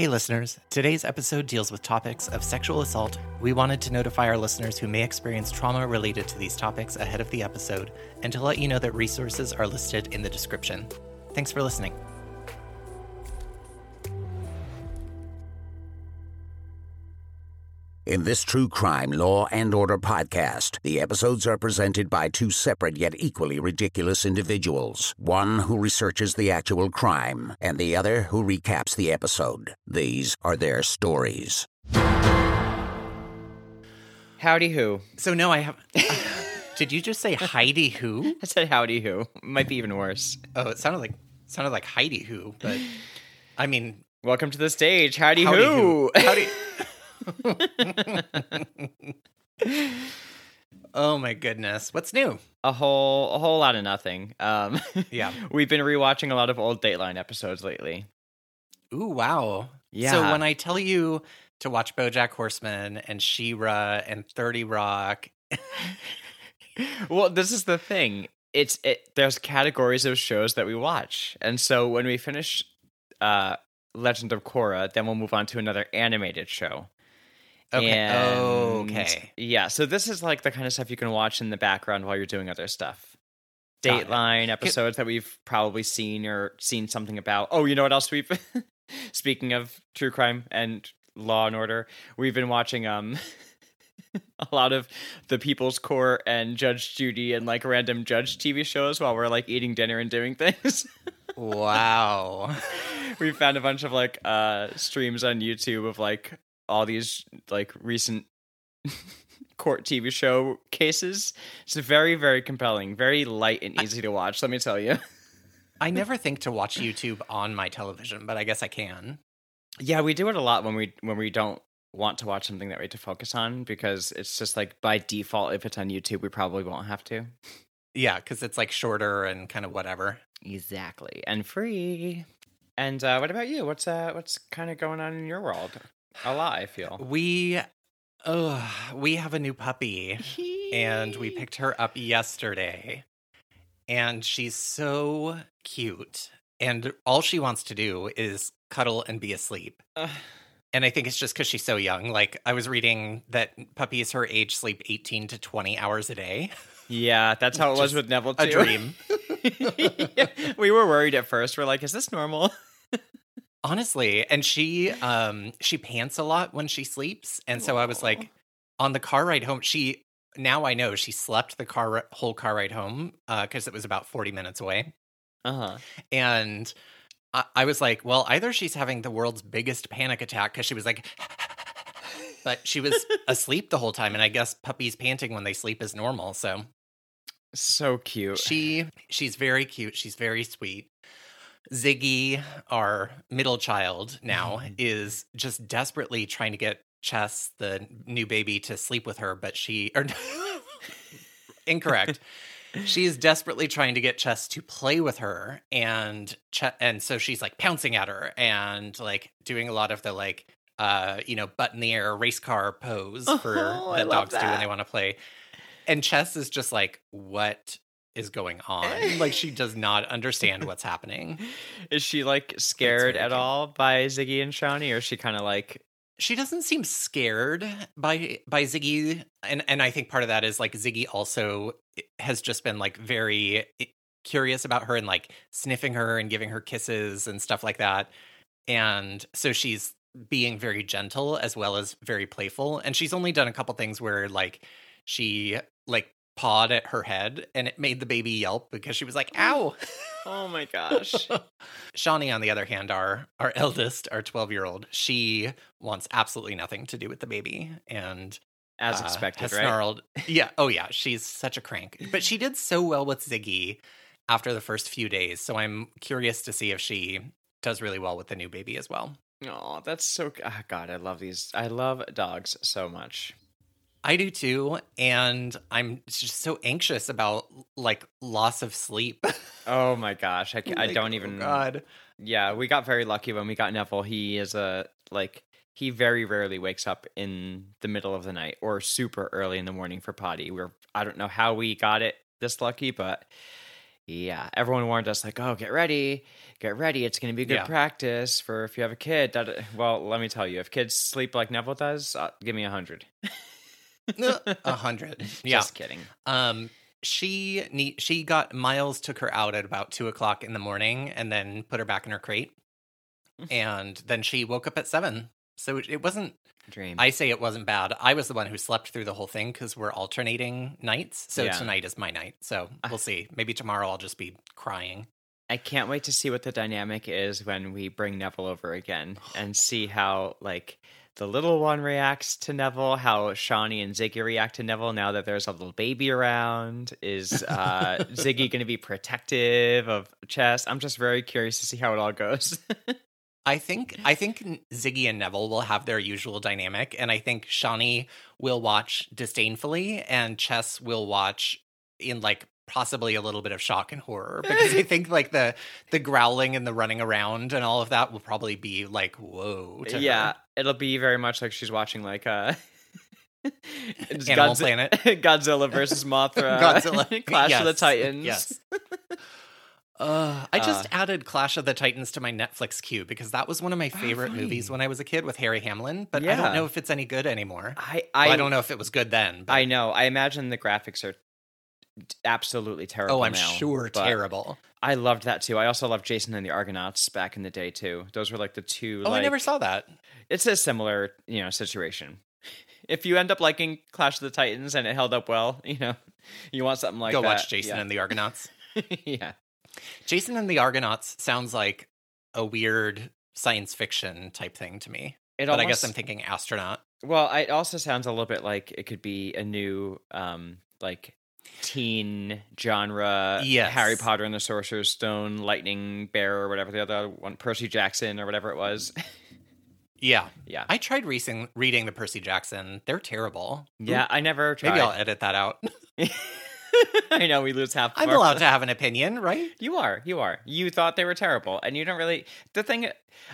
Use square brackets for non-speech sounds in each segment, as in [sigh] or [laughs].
Hey, listeners. Today's episode deals with topics of sexual assault. We wanted to notify our listeners who may experience trauma related to these topics ahead of the episode and to let you know that resources are listed in the description. Thanks for listening. In this true crime law and order podcast, the episodes are presented by two separate yet equally ridiculous individuals. One who researches the actual crime, and the other who recaps the episode. These are their stories. Howdy who. So, no, I have. [laughs] Did you just say Heidi who? I said howdy who. Might be even worse. Oh, it sounded like sounded like Heidi who, but I mean, Welcome to the stage. Howdy, howdy who. Howdy. [laughs] oh my goodness. What's new? a whole a whole lot of nothing. Um [laughs] Yeah. we've been rewatching a lot of old Dateline episodes lately. Ooh, wow. Yeah. So when I tell you to watch BoJack Horseman and She-Ra and 30 Rock, [laughs] well, this is the thing. It's it there's categories of shows that we watch. And so when we finish uh Legend of Korra, then we'll move on to another animated show. Okay. And- Okay. Yeah, so this is like the kind of stuff you can watch in the background while you're doing other stuff. Got it. Dateline episodes that we've probably seen or seen something about. Oh, you know what else we've [laughs] speaking of true crime and law and order, we've been watching um [laughs] a lot of the People's Court and Judge Judy and like random judge TV shows while we're like eating dinner and doing things. [laughs] wow. we found a bunch of like uh streams on YouTube of like all these like recent [laughs] court TV show cases. It's very very compelling, very light and easy to watch, let me tell you. [laughs] I never think to watch YouTube on my television, but I guess I can. Yeah, we do it a lot when we when we don't want to watch something that we have to focus on because it's just like by default if it's on YouTube we probably won't have to. Yeah, because it's like shorter and kind of whatever. Exactly. And free. And uh what about you? What's uh what's kind of going on in your world? A lot, I feel. We, uh, we have a new puppy, and we picked her up yesterday, and she's so cute. And all she wants to do is cuddle and be asleep. Ugh. And I think it's just because she's so young. Like I was reading that puppies her age sleep 18 to 20 hours a day. Yeah, that's how it was with Neville too. A dream. [laughs] Yeah, we were worried at first. We're like, is this normal? [laughs] Honestly, and she um she pants a lot when she sleeps, and so I was like on the car ride home, she now I know she slept the car whole car ride home uh cuz it was about 40 minutes away. Uh-huh. And I, I was like, well, either she's having the world's biggest panic attack cuz she was like [laughs] but she was [laughs] asleep the whole time and I guess puppies panting when they sleep is normal, so So cute. she she's very cute. She's very sweet. Ziggy, our middle child now, is just desperately trying to get Chess, the new baby, to sleep with her, but she or [laughs] incorrect. she is desperately trying to get Chess to play with her, and Ch- and so she's like pouncing at her and like doing a lot of the like uh you know butt in the air race car pose for [laughs] Oh, that dogs do when they want to play. And Chess is just like, what is going on? [laughs] like she does not understand what's happening. is she like scared at all by Ziggy and Shawnee, or is she kind of like, She doesn't seem scared by by Ziggy, and and I think part of that is like Ziggy also eh, has just been like very eh, curious about her and like sniffing her and giving her kisses and stuff like that. And so she's being very gentle as well as very playful. And she's only done a couple things where like she like pawed at her head and it made the baby yelp because she was like, ow. oh my gosh? [laughs] Shawnee, on the other hand, our our eldest, our 12 year old, she wants absolutely nothing to do with the baby. And As uh, expected, has right? snarled. Yeah. Oh, yeah. She's such a crank. But she did so well with Ziggy after the first few days. So I'm curious to see if she does really well with the new baby as well. Oh, that's so. ah, God, I love these. I love dogs so much. I do too. And I'm just so anxious about like loss of sleep. [laughs] Oh my gosh, I, ca- I don't oh, even. God. Yeah, we got very lucky when we got Neville. He is a like he very rarely wakes up in the middle of the night or super early in the morning for potty. We're I don't know how we got it this lucky, but Yeah, everyone warned us like, "Oh, get ready, get ready. It's going to be good Yeah. practice for if you have a kid." Da- Well, let me tell you, if kids sleep like Neville does, uh, give me a hundred. [laughs] a hundred. Yeah. Just kidding. Um, she need she got Miles took her out at about two o'clock in the morning and then put her back in her crate, and then she woke up at seven. So it, it wasn't. Dream. I say it wasn't bad. I was the one who slept through the whole thing because we're alternating nights. So Yeah. tonight is my night. So we'll see. Maybe tomorrow I'll just be crying. I can't wait to see what the dynamic is when we bring Neville over again [sighs] and see how like the little one reacts to Neville, how Shawnee and Ziggy react to Neville now that there's a little baby around. Is uh, [laughs] Ziggy going to be protective of Chess? I'm just very curious to see how it all goes. [laughs] I think I think Ziggy and Neville will have their usual dynamic, and I think Shawnee will watch disdainfully, and Chess will watch in like possibly a little bit of shock and horror [laughs] because I think like the the growling and the running around and all of that will probably be like whoa. to her. yeah, it'll be very much like she's watching like uh [laughs] Animal Godzi- Planet. [laughs] Godzilla versus Mothra, Godzilla Clash of the Titans. Yes. Uh, I just Uh, added Clash of the Titans to my Netflix queue because that was one of my favorite funny. movies when I was a kid with Harry Hamlin, but I don't know if it's any good anymore. I Well, I, I don't know if it was good then. But, I know. I imagine the graphics are absolutely terrible. oh, I'm now, sure terrible. I loved that too. I also loved Jason and the Argonauts back in the day too. Those were like the two. Oh, like, I never saw that. It's a similar, you know, situation. If you end up liking Clash of the Titans and it held up well, you know, [laughs] you want something like Go that. watch Jason yeah. and the Argonauts. [laughs] yeah. Jason and the Argonauts sounds like a weird science fiction type thing to me. It but almost, I guess I'm thinking astronaut. Well, it also sounds a little bit like it could be a new, um, like teen genre. Yes. Harry Potter and the Sorcerer's Stone, Lightning Bear, or whatever the other one, Percy Jackson, or whatever it was. Yeah. yeah. I tried reading, reading the Percy Jackson. They're terrible. Yeah, I never tried. Maybe I'll edit that out. [laughs] [laughs] I know we lose half. I'm our- allowed to have an opinion, right? You are, you are. You thought they were terrible, and you don't really. The thing,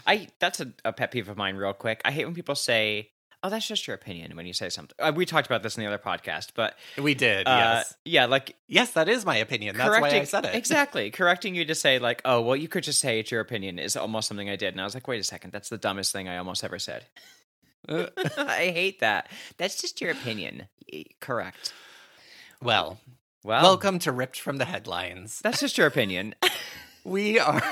I that's a, a pet peeve of mine. Real quick, I hate when people say, "Oh, that's just your opinion." When you say something, uh, we talked about this in the other podcast, but We did, uh, yes. yeah, like Yes, that is my opinion. That's correcting why I said it. [laughs] exactly. Correcting you to say like, "Oh, well, you could just say it's your opinion," is almost something I did, and I was like, "Wait a second, that's the dumbest thing I almost ever said." [laughs] [laughs] I hate that. That's just your opinion. Correct. well, Well, welcome to Ripped from the Headlines. That's just your opinion. We are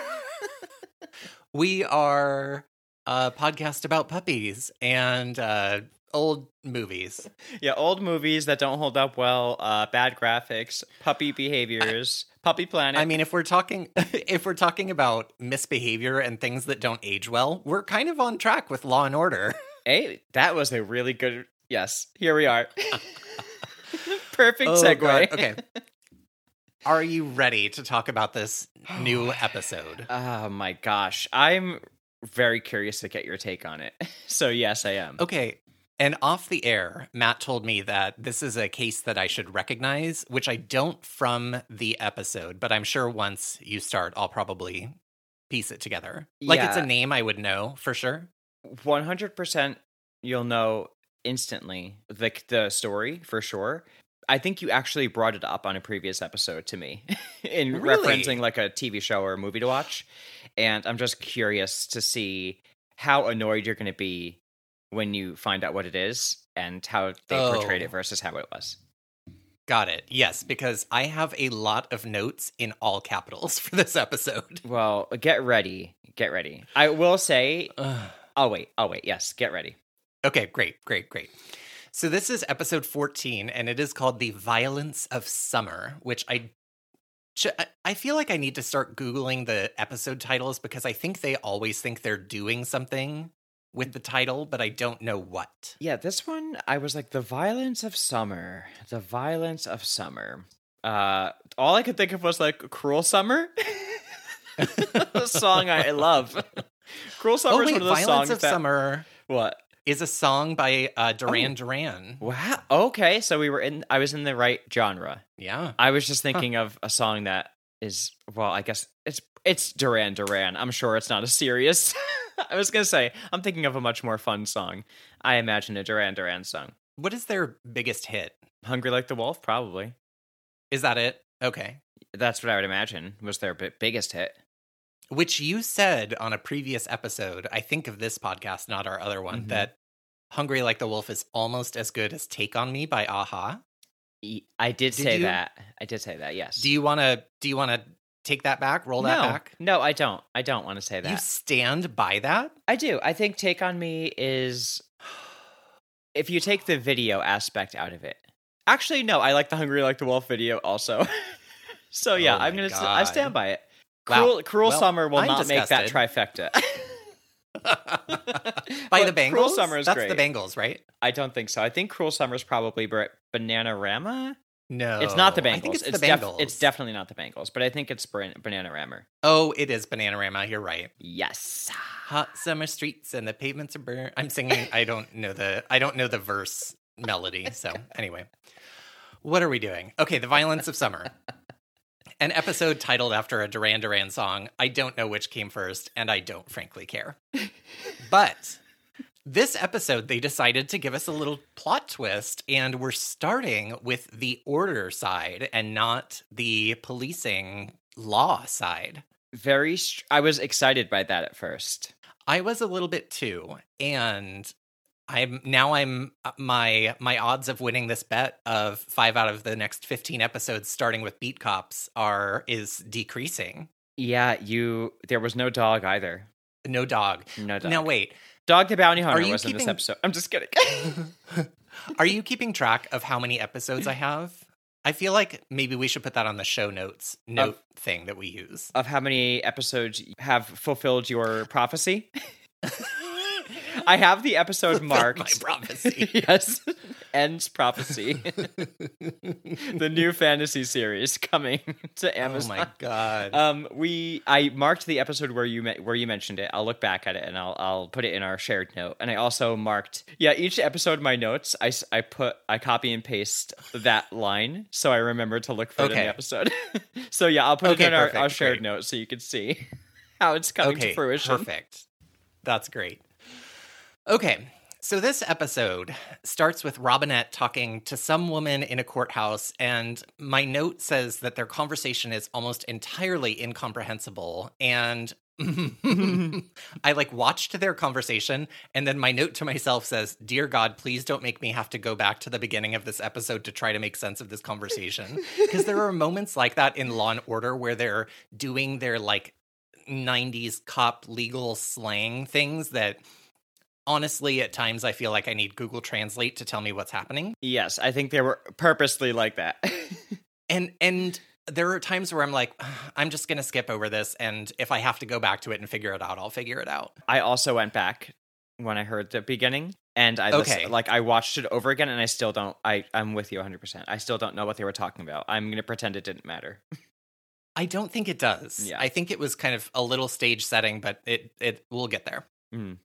we are a podcast about puppies and uh old movies. [laughs] Yeah, old movies that don't hold up well, uh, bad graphics, puppy behaviors, Puppy Planet. I mean, if we're talking [laughs] if we're talking about misbehavior and things that don't age well, we're kind of on track with Law and Order. [laughs] hey, that was a really good. Yes, here we are. Perfect Oh, segue. God. Okay. Are you ready to talk about this new [sighs] episode? Oh my gosh, I'm very curious to get your take on it. [laughs] So yes, I am. Okay. And off the air, Matt told me that this is a case that I should recognize, which I don't from the episode, but I'm sure once you start, I'll probably piece it together. Like it's a name I would know for sure. One hundred percent, you'll know instantly the the story for sure. I think you actually brought it up on a previous episode to me [laughs] in Really? referencing like a TV show or a movie to watch, and I'm just curious to see how annoyed you're going to be when you find out what it is and how they portrayed Oh. it versus how it was. Got it. Yes, because I have a lot of notes in all capitals [laughs] for this episode. Well, get ready, get ready. I will say. [sighs] I'll wait, I'll wait. Yes, get ready. Okay, great, great, great. So this is episode 14 and it is called The Violence of Summer, which I I- feel like I need to start googling the episode titles because I think they always think they're doing something with the title, but I don't know what. Yeah, this one I was like the violence of summer. The violence of summer. Uh all I could think of was like Cruel Summer. [laughs] the song I love. [laughs] Cruel Summer oh is one of those Violence songs of that Summer what? Is a song by uh, Duran Oh. Duran. Wow. Okay, so we were in I was in the right genre. Yeah. I was just thinking of a song that is well, I guess it's it's Duran Duran. I'm sure it's not a serious. [laughs] I was gonna say I'm thinking of a much more fun song. I imagine a Duran Duran song. What is their biggest hit? Hungry like the wolf, probably. Is that it? Okay. That's what I would imagine was their bi- biggest hit. Which you said on a previous episode, I think of this podcast, not our other one, Mhm. that Hungry Like the Wolf is almost as good as Take on Me by a-ha. I did, Did say you? that. I did say that. Yes. Do you want to do you want to take that back, roll that no, back? no, I don't. I don't want to say that. You stand by that? I do. I think Take on Me is [sighs] if you take the video aspect out of it. Actually, no, I like the Hungry Like the Wolf video also. [laughs] so yeah, Oh I'm gonna. I stand by it. Wow. Cruel, Cruel Well, Summer will I'm not make that trifecta. [laughs] by the Bangles? Cruel Summer is That's great. the Bangles, right? I don't think so. I think Cruel Summer is probably Bananarama. No. it's not the Bangles. I think it's, the def- Bangles. it's definitely not the Bangles, but I think it's Ban- Bananarama. Oh, it is Bananarama. You're right. Yes. Hot summer streets and the pavements are burned. I'm singing. I don't know the. I don't know the verse melody. So anyway, what are we doing? Okay, the violence of summer. An episode titled after a Duran Duran song. I don't know which came first, and I don't frankly care. [laughs] But this episode, they decided to give us a little plot twist, and we're starting with the order side and not the policing law side. Very. Str- I was excited by that at first. I was a little bit too, and I'm now I'm uh, my my odds of winning this bet of five out of the next fifteen episodes, starting with Beat Cops, are is decreasing. Yeah, you. There was no dog either. No dog. No dog. Now wait, Dog the Bounty Hunter was in this episode. I'm just kidding. [laughs] are you keeping track of how many episodes I have? I feel like maybe we should put that on the show notes note thing that we use. of how many episodes have fulfilled your prophecy. [laughs] [laughs] I have the episode marked. My prophecy. [laughs] yes, ends prophecy. [laughs] the new fantasy series coming to Amazon. oh my god. Um, we I marked the episode where you me- where you mentioned it. I'll look back at it and I'll I'll put it in our shared note. And I also marked yeah each episode my notes. I I put I copy and paste that line so I remember to look for it in the episode. so yeah, I'll put Okay, it in our, perfect, our shared great. note so you can see how it's coming okay, to fruition. Perfect. That's great. Okay, so this episode starts with Robinette talking to some woman in a courthouse, and my note says that their conversation is almost entirely incomprehensible. And [laughs] I like watched their conversation, and then my note to myself says, Dear God, please don't make me have to go back to the beginning of this episode to try to make sense of this conversation. [laughs] Because there are moments like that in Law and Order where they're doing their like 90s cop legal slang things that honestly at times I feel like I need Google Translate to tell me what's happening. Yes, I think they were purposely like that. [laughs] And and there are times where I'm like [sighs] I'm just going to skip over this and if I have to go back to it and figure it out, I'll figure it out. I also went back when I heard the beginning and I Okay. like I watched it over again and I still don't I I'm with you 100%. I still don't know what they were talking about. I'm going to pretend it didn't matter. [laughs] I don't think it does. Yeah. I think it was kind of a little stage setting, but it it we'll get there. Mm.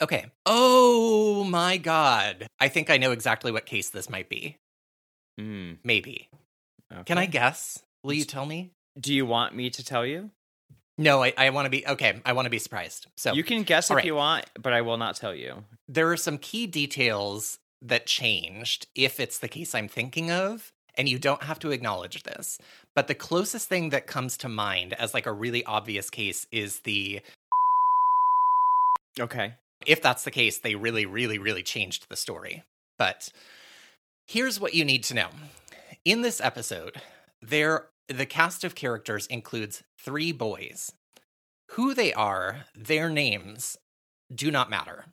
Okay. Oh my god. I think I know exactly what case this might be. Mm. Maybe. Can I guess? Will you tell me? Do you want me to tell you? No, I, I want to be okay. I want to be surprised. So you can guess if right. you want, but I will not tell you. there are some key details that changed if it's the case I'm thinking of, and you don't have to acknowledge this. But the closest thing that comes to mind as like a really obvious case is the Okay. If that's the case, they really, really, really changed the story. But here's what you need to know. In this episode, there the cast of characters includes three boys. Who they are, their names do not matter.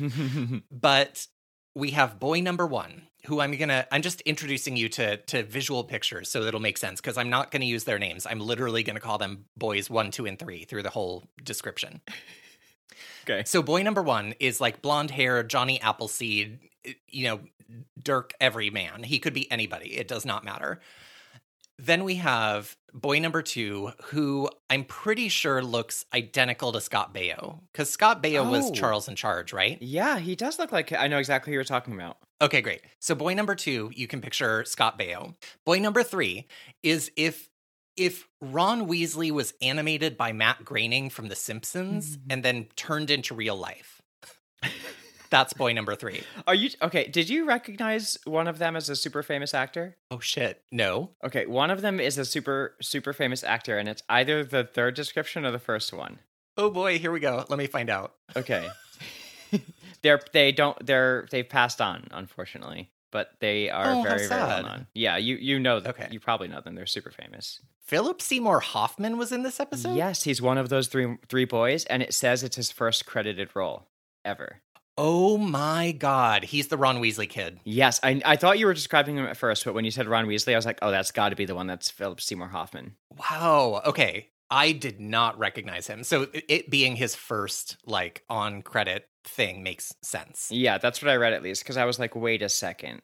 [laughs] but we have boy number one, who I'm gonna I'm just introducing you to to visual pictures so it'll make sense because I'm not gonna use their names. I'm literally gonna call them boys one, two, and three through the whole description. Okay. So boy number one is like blonde hair, Johnny Appleseed, you know, Dirk Everyman. He could be anybody. It does not matter. Then we have boy number two, who I'm pretty sure looks identical to Scott Baio. Because Scott Baio was Oh. Charles in charge, right? Yeah, he does look like I know exactly who you're talking about. Okay, great. So boy number two, you can picture Scott Baio. Boy number three is if if Ron Weasley was animated by Matt Groening from The Simpsons mm-hmm. and then turned into real life. That's boy number three. Are you okay? Did you recognize one of them as a super famous actor? Oh shit. No. Okay, one of them is a super super famous actor, and it's either the third description or the first one. Oh boy, here we go. Let me find out. Okay. [laughs] they're they don't they're they've passed on, unfortunately. But they are Oh, very, very well known. Yeah, you you know Okay. you probably know them. They're super famous. Philip Seymour Hoffman was in this episode? Yes, he's one of those three three boys, and it says it's his first credited role ever. Oh my god. He's the Ron Weasley kid. Yes, I I thought you were describing him at first, but when you said Ron Weasley, I was like, oh, that's got to be the one that's Philip Seymour Hoffman. Wow. Okay. I did not recognize him. So it- being his first like on credit thing makes sense. Yeah, that's what I read at least because I was like, wait a second,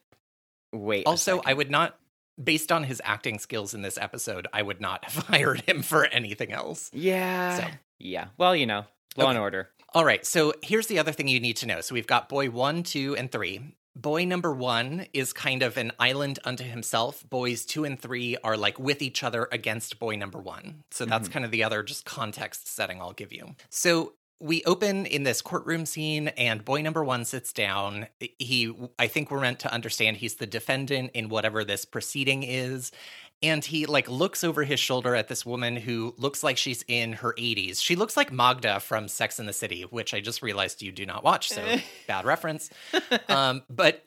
wait. Also, I would not based on his acting skills in this episode, I would not [laughs] have hired him for anything else. yeah, So. yeah. Well, you know, Law Okay. and Order. All right, so here's the other thing you need to know. So we've got boy one, two, and three. Boy number one is kind of an island unto himself. Boys two and three are like with each other against boy number one. So that's mm-hmm. kind of the other just context setting I'll give you. So we open in this courtroom scene, and boy number one sits down. He, I think we're meant to understand he's the defendant in whatever this proceeding is. And he like looks over his shoulder at this woman who looks like she's in her 80s. She looks like Magda from Sex in the City, which I just realized you do not watch, so bad reference. [laughs] Um, but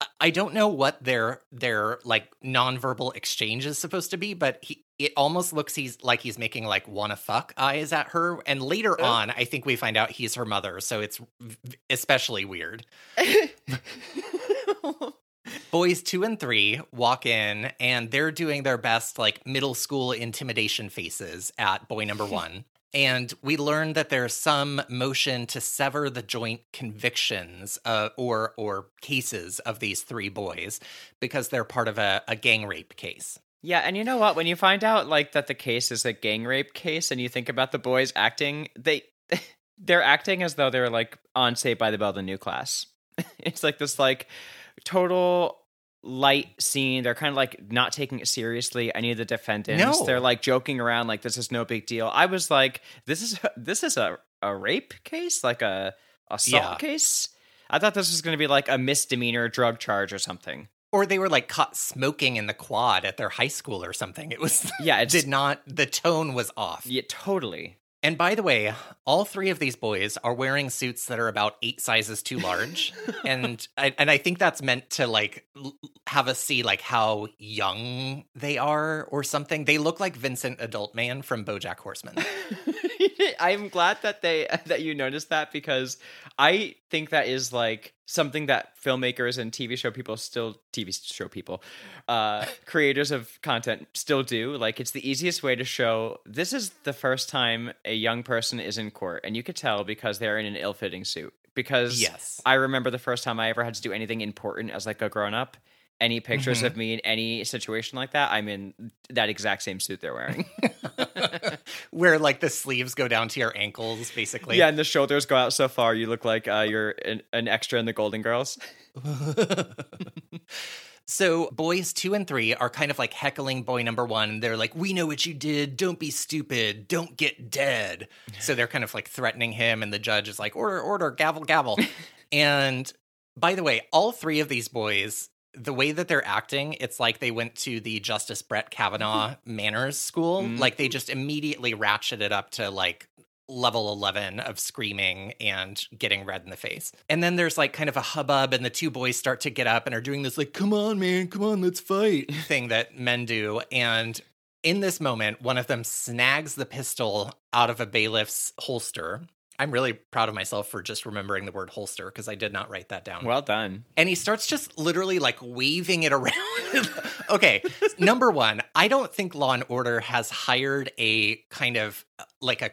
I- I don't know what their their like nonverbal exchange is supposed to be, but he it almost looks he's like he's making like wanna fuck eyes at her. And later Oh. on, I think we find out he's her mother, so it's especially weird. [laughs] Boys two and three walk in and they're doing their best, like middle school intimidation faces at boy number [laughs] one. And we learn that there's some motion to sever the joint convictions uh, or or cases of these three boys because they're part of a, a gang rape case. Yeah, and you know what? When you find out like that the case is a gang rape case, and you think about the boys acting, they [laughs] they're acting as though they're like on Saved by the Bell, the new class. [laughs] it's like this like total light scene. They're kind of like not taking it seriously. Any of the defendants, No. they're like joking around, like this is no big deal. I was like, this is [laughs] this is a a rape case, like a assault Yeah. case. I thought this was going to be like a misdemeanor drug charge or something. Or they were like caught smoking in the quad at their high school or something. It was [laughs] Yeah, [laughs] it's did not the tone was off. yeah, totally. And by the way, all three of these boys are wearing suits that are about eight sizes too large, [laughs] and I, and I think that's meant to like have us see like how young they are or something. They look like Vincent Adultman from BoJack Horseman. [laughs] I'm glad that they [laughs] that you noticed that because I think that is like something that filmmakers and TV show people still TV show people uh [laughs] creators of content still do like it's the easiest way to show this is the first time a young person is in court and you could tell because they're in an ill-fitting suit because Yes. I remember the first time I ever had to do anything important as like a grown up any pictures Mhm. of me in any situation like that I'm in that exact same suit they're wearing [laughs] Where like the sleeves go down to your ankles, basically. yeah, and the shoulders go out so far, you look like uh, you're an, an extra in the Golden Girls. [laughs] so boys two and three are kind of like heckling boy number one. They're like, "We know what you did. Don't be stupid. Don't get dead." So they're kind of like threatening him, and the judge is like, "Order, order, gavel, gavel." [laughs] and by the way, all three of these boys. The way that they're acting, it's like they went to the Justice Brett Kavanaugh manners school. Mhm. Like they just immediately ratcheted up to like level 11 of screaming and getting red in the face. And then there's like kind of a hubbub, and the two boys start to get up and are doing this, like, come on, man, come on, let's fight [laughs] thing that men do. And in this moment, one of them snags the pistol out of a bailiff's holster. I'm really proud of myself for just remembering the word holster because I did not write that down Well done. and he starts just literally like waving it around. [laughs] okay, number one, I don't think Law and Order has hired a kind of like a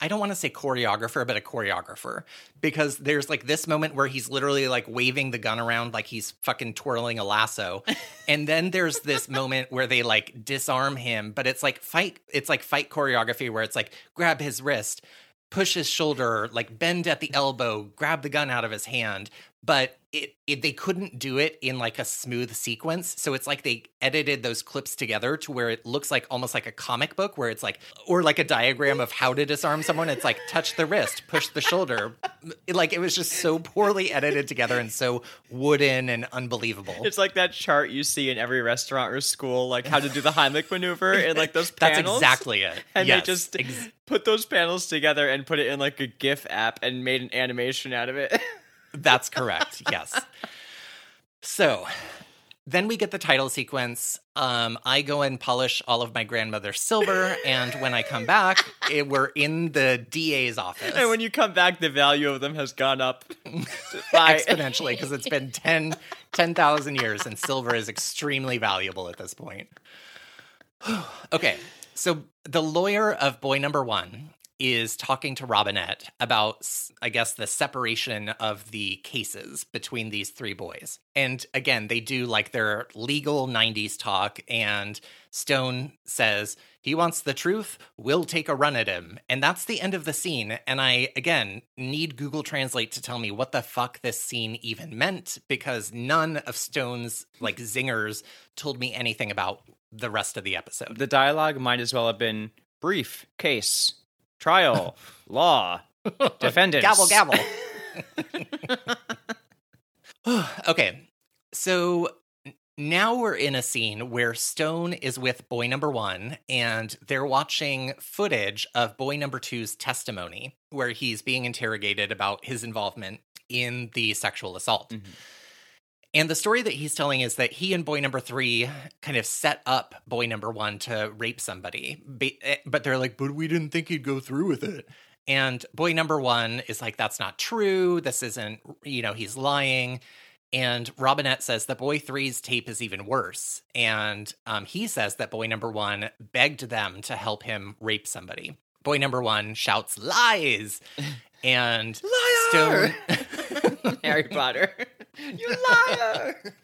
I don't want to say choreographer, but a choreographer because there's like this moment where he's literally like waving the gun around like he's fucking twirling a lasso. [laughs] and then there's this moment where they like disarm him, but it's like fight it's like fight choreography where it's like grab his wrist, push his shoulder, like bend at the elbow, grab the gun out of his hand. But it, it they couldn't do it in like a smooth sequence. So it's like they edited those clips together to where it looks like almost like a comic book where it's like or like a diagram of how to disarm someone. It's like touch the wrist, push the shoulder. It- like it was just so poorly edited together and so wooden and unbelievable. It's like that chart you see in every restaurant or school, like how to do the Heimlich maneuver and like those [laughs] panels. That's exactly it. And yes, they just ex- put those panels together and put it in like a GIF app and made an animation out of it. [laughs] That's correct. yes. So then we get the title sequence. Um, I go and polish all of my grandmother's silver, and when I come back, it, we're in the DA's office. and when you come back, the value of them has gone up [laughs] by exponentially because it's been 10 10,000 years and silver is extremely valuable at this point. [sighs] okay, so the lawyer of boy number 1 is talking to Robinette about I guess the separation of the cases between these three boys. And again, they do like their legal 90s talk and Stone says he wants the truth, we'll take a run at him. And that's the end of the scene. And I, again, need Google Translate to tell me what the fuck this scene even meant because none of Stone's like zingers told me anything about the rest of the episode. the dialogue might as well have been brief, case, trial, [laughs] law, defendants. Gavel, gavel. [laughs] [sighs] okay, so now we're in a scene where Stone is with boy number one and they're watching footage of boy number two's testimony where he's being interrogated about his involvement in the sexual assault. Mhm. And the story that he's telling is that he and boy number three kind of set up boy number one to rape somebody. Eh, But they're like, but we didn't think he'd go through with it. And boy number one is like, that's not true. This isn't, you know, he's lying. And Robinette says that boy three's tape is even worse. And um, he says that boy number one begged them to help him rape somebody. Boy number one shouts lies. [laughs] And Liar! Stone. [laughs] Harry Potter. [laughs] you liar!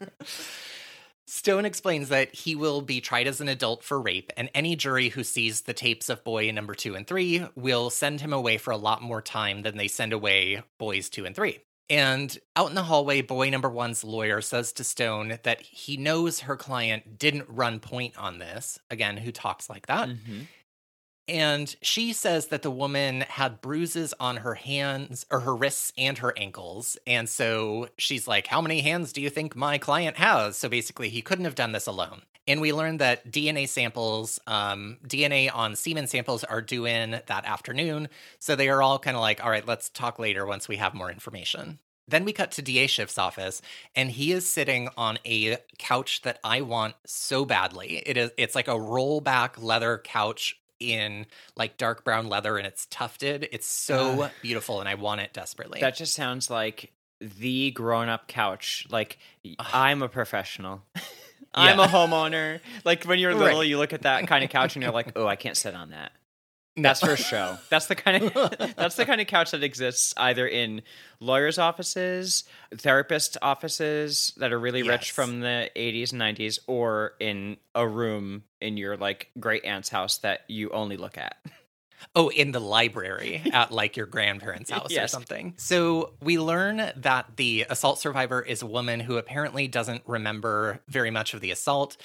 Stone explains that he will be tried as an adult for rape, and any jury who sees the tapes of boy number two and three will send him away for a lot more time than they send away boys two and three. And out in the hallway, boy number one's lawyer says to Stone that he knows her client didn't run point on this. Again, who talks like that? Mhm. And she says that the woman had bruises on her hands or her wrists and her ankles. And so she's like, How many hands do you think my client has? So basically, he couldn't have done this alone. And we learned that DNA samples, um, DNA on semen samples are due in that afternoon. So they are all kind of like, All right, let's talk later once we have more information. Then we cut to DA Schiff's office, and he is sitting on a couch that I want so badly. It is it's like a rollback leather couch in like dark brown leather and it's tufted. It's so Uh, beautiful and I want it desperately. That just sounds like the grown up couch. Like, I'm a professional. [laughs] I'm Yeah. a homeowner. Like, when you're [laughs] little, Right. you look at that kind of couch and you're like, [laughs] oh, I can't sit on that. No. That's for show. [laughs] That's the kind of that's the kind of couch that exists either in lawyers' offices, therapist offices that are really rich from the 80s and 90s, or in a room in your like great aunt's house that you only look at. [laughs] Oh, in the library [laughs] at like your grandparents' house or something. So we learn that the assault survivor is a woman who apparently doesn't remember very much of the assault,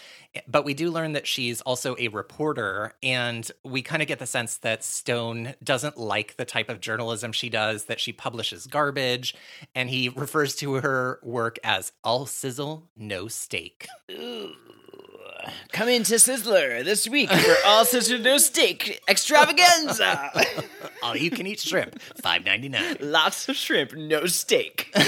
but we do learn that she's also a reporter. And we kind of get the sense that Stone doesn't like the type of journalism she does, that she publishes garbage. And he refers to her work as all sizzle, no steak. Come into Sizzler this week for all sister no steak extravaganza. [laughs] all you can eat shrimp, five ninety nine. Lots of shrimp, no steak. [laughs]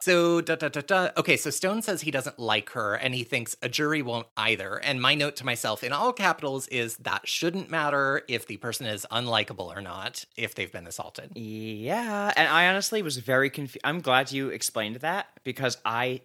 So, da, da, da, da. okay, so Stone says he doesn't like her and he thinks a jury won't either. And my note to myself in all capitals is that shouldn't matter if the person is unlikable or not if they've been assaulted. Yeah, and I honestly was very confused. I'm glad you explained that because I,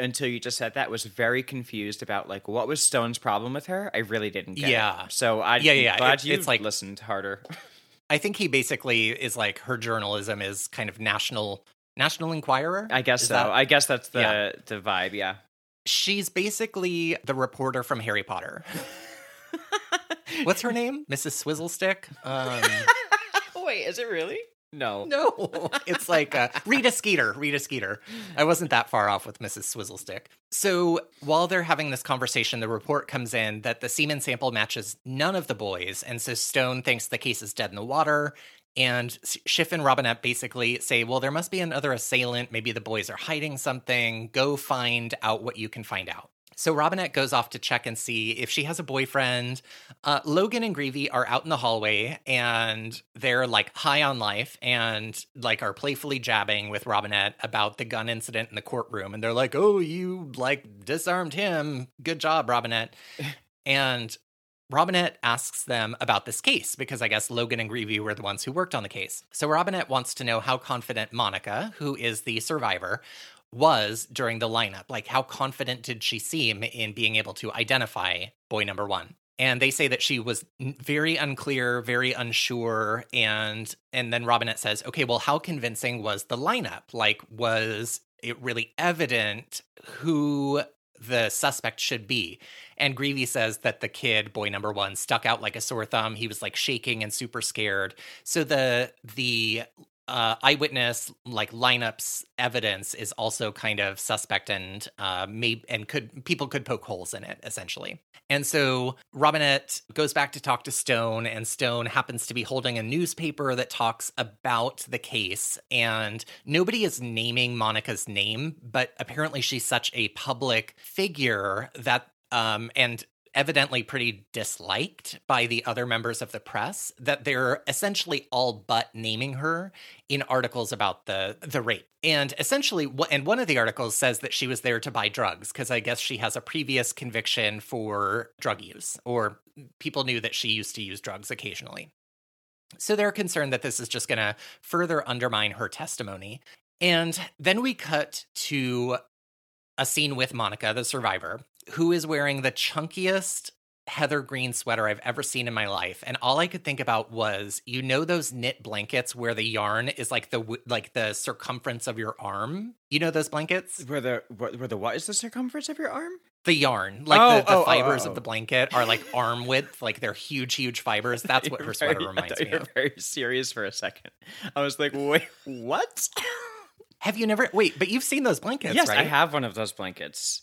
until you just said that, was very confused about like what was Stone's problem with her. I really didn't get Yeah. it. So I, Yeah, yeah, glad it- you it's like- listened harder. [laughs] I think he basically is like her journalism is kind of national national enquirer. I guess Is so. that- I guess that's the Yeah. the vibe. Yeah. She's basically the reporter from Harry Potter. [laughs] What's her name? Mrs. Swizzlestick? Um, [laughs] Wait, is it really? No. No, [laughs] it's like uh, Rita Skeeter. Rita Skeeter. I wasn't that far off with Mrs. Swizzlestick. So while they're having this conversation, the report comes in that the semen sample matches none of the boys, and so Stone thinks the case is dead in the water. And Schiff and Robinette basically say, well, there must be another assailant. Maybe the boys are hiding something. Go find out what you can find out. So Robinette goes off to check and see if she has a boyfriend. Uh, Logan and Greevey are out in the hallway and they're like high on life and like are playfully jabbing with Robinette about the gun incident in the courtroom. And they're like, "Oh, you like disarmed him. Good job, Robinette." and Robinette asks them about this case because I guess Logan and Greevey were the ones who worked on the case. So Robinette wants to know how confident Monica, who is the survivor, was during the lineup. Like, how confident did she seem in being able to identify boy number one? And they say that she was very unclear, very unsure, and and then Robinette says, "Okay, well, how convincing was the lineup? Like, was it really evident who the suspect should be?" And Greevey says that the kid, boy number one, stuck out like a sore thumb. He was like shaking and super scared. So the the uh, eyewitness like lineups evidence is also kind of suspect and uh, may and could people could poke holes in it essentially. And so Robinette goes back to talk to Stone, and Stone happens to be holding a newspaper that talks about the case. And nobody is naming Monica's name, but apparently she's such a public figure that um, and evidently pretty disliked by the other members of the press that they're essentially all but naming her in articles about the the rape. And essentially and one of the articles says that she was there to buy drugs because i guess she has a previous conviction for drug use or people knew that she used to use drugs occasionally. So they're concerned that this is just going to further undermine her testimony. And then we cut to a scene with Monica, the survivor, who is wearing the chunkiest heather green sweater I've ever seen in my life. And all I could think about was, you know, those knit blankets where the yarn is like the like the circumference of your arm. You know those blankets where the where the what is the circumference of your arm? The yarn, like oh, the, the oh, oh fibers oh, of the blanket, are like arm width, like they're huge, huge fibers. [laughs] That's what her sweater very, reminds me of. Very serious for a second. I was like, wait, what? Have you never? Wait, but you've seen those blankets, yes, right? I have one of those blankets.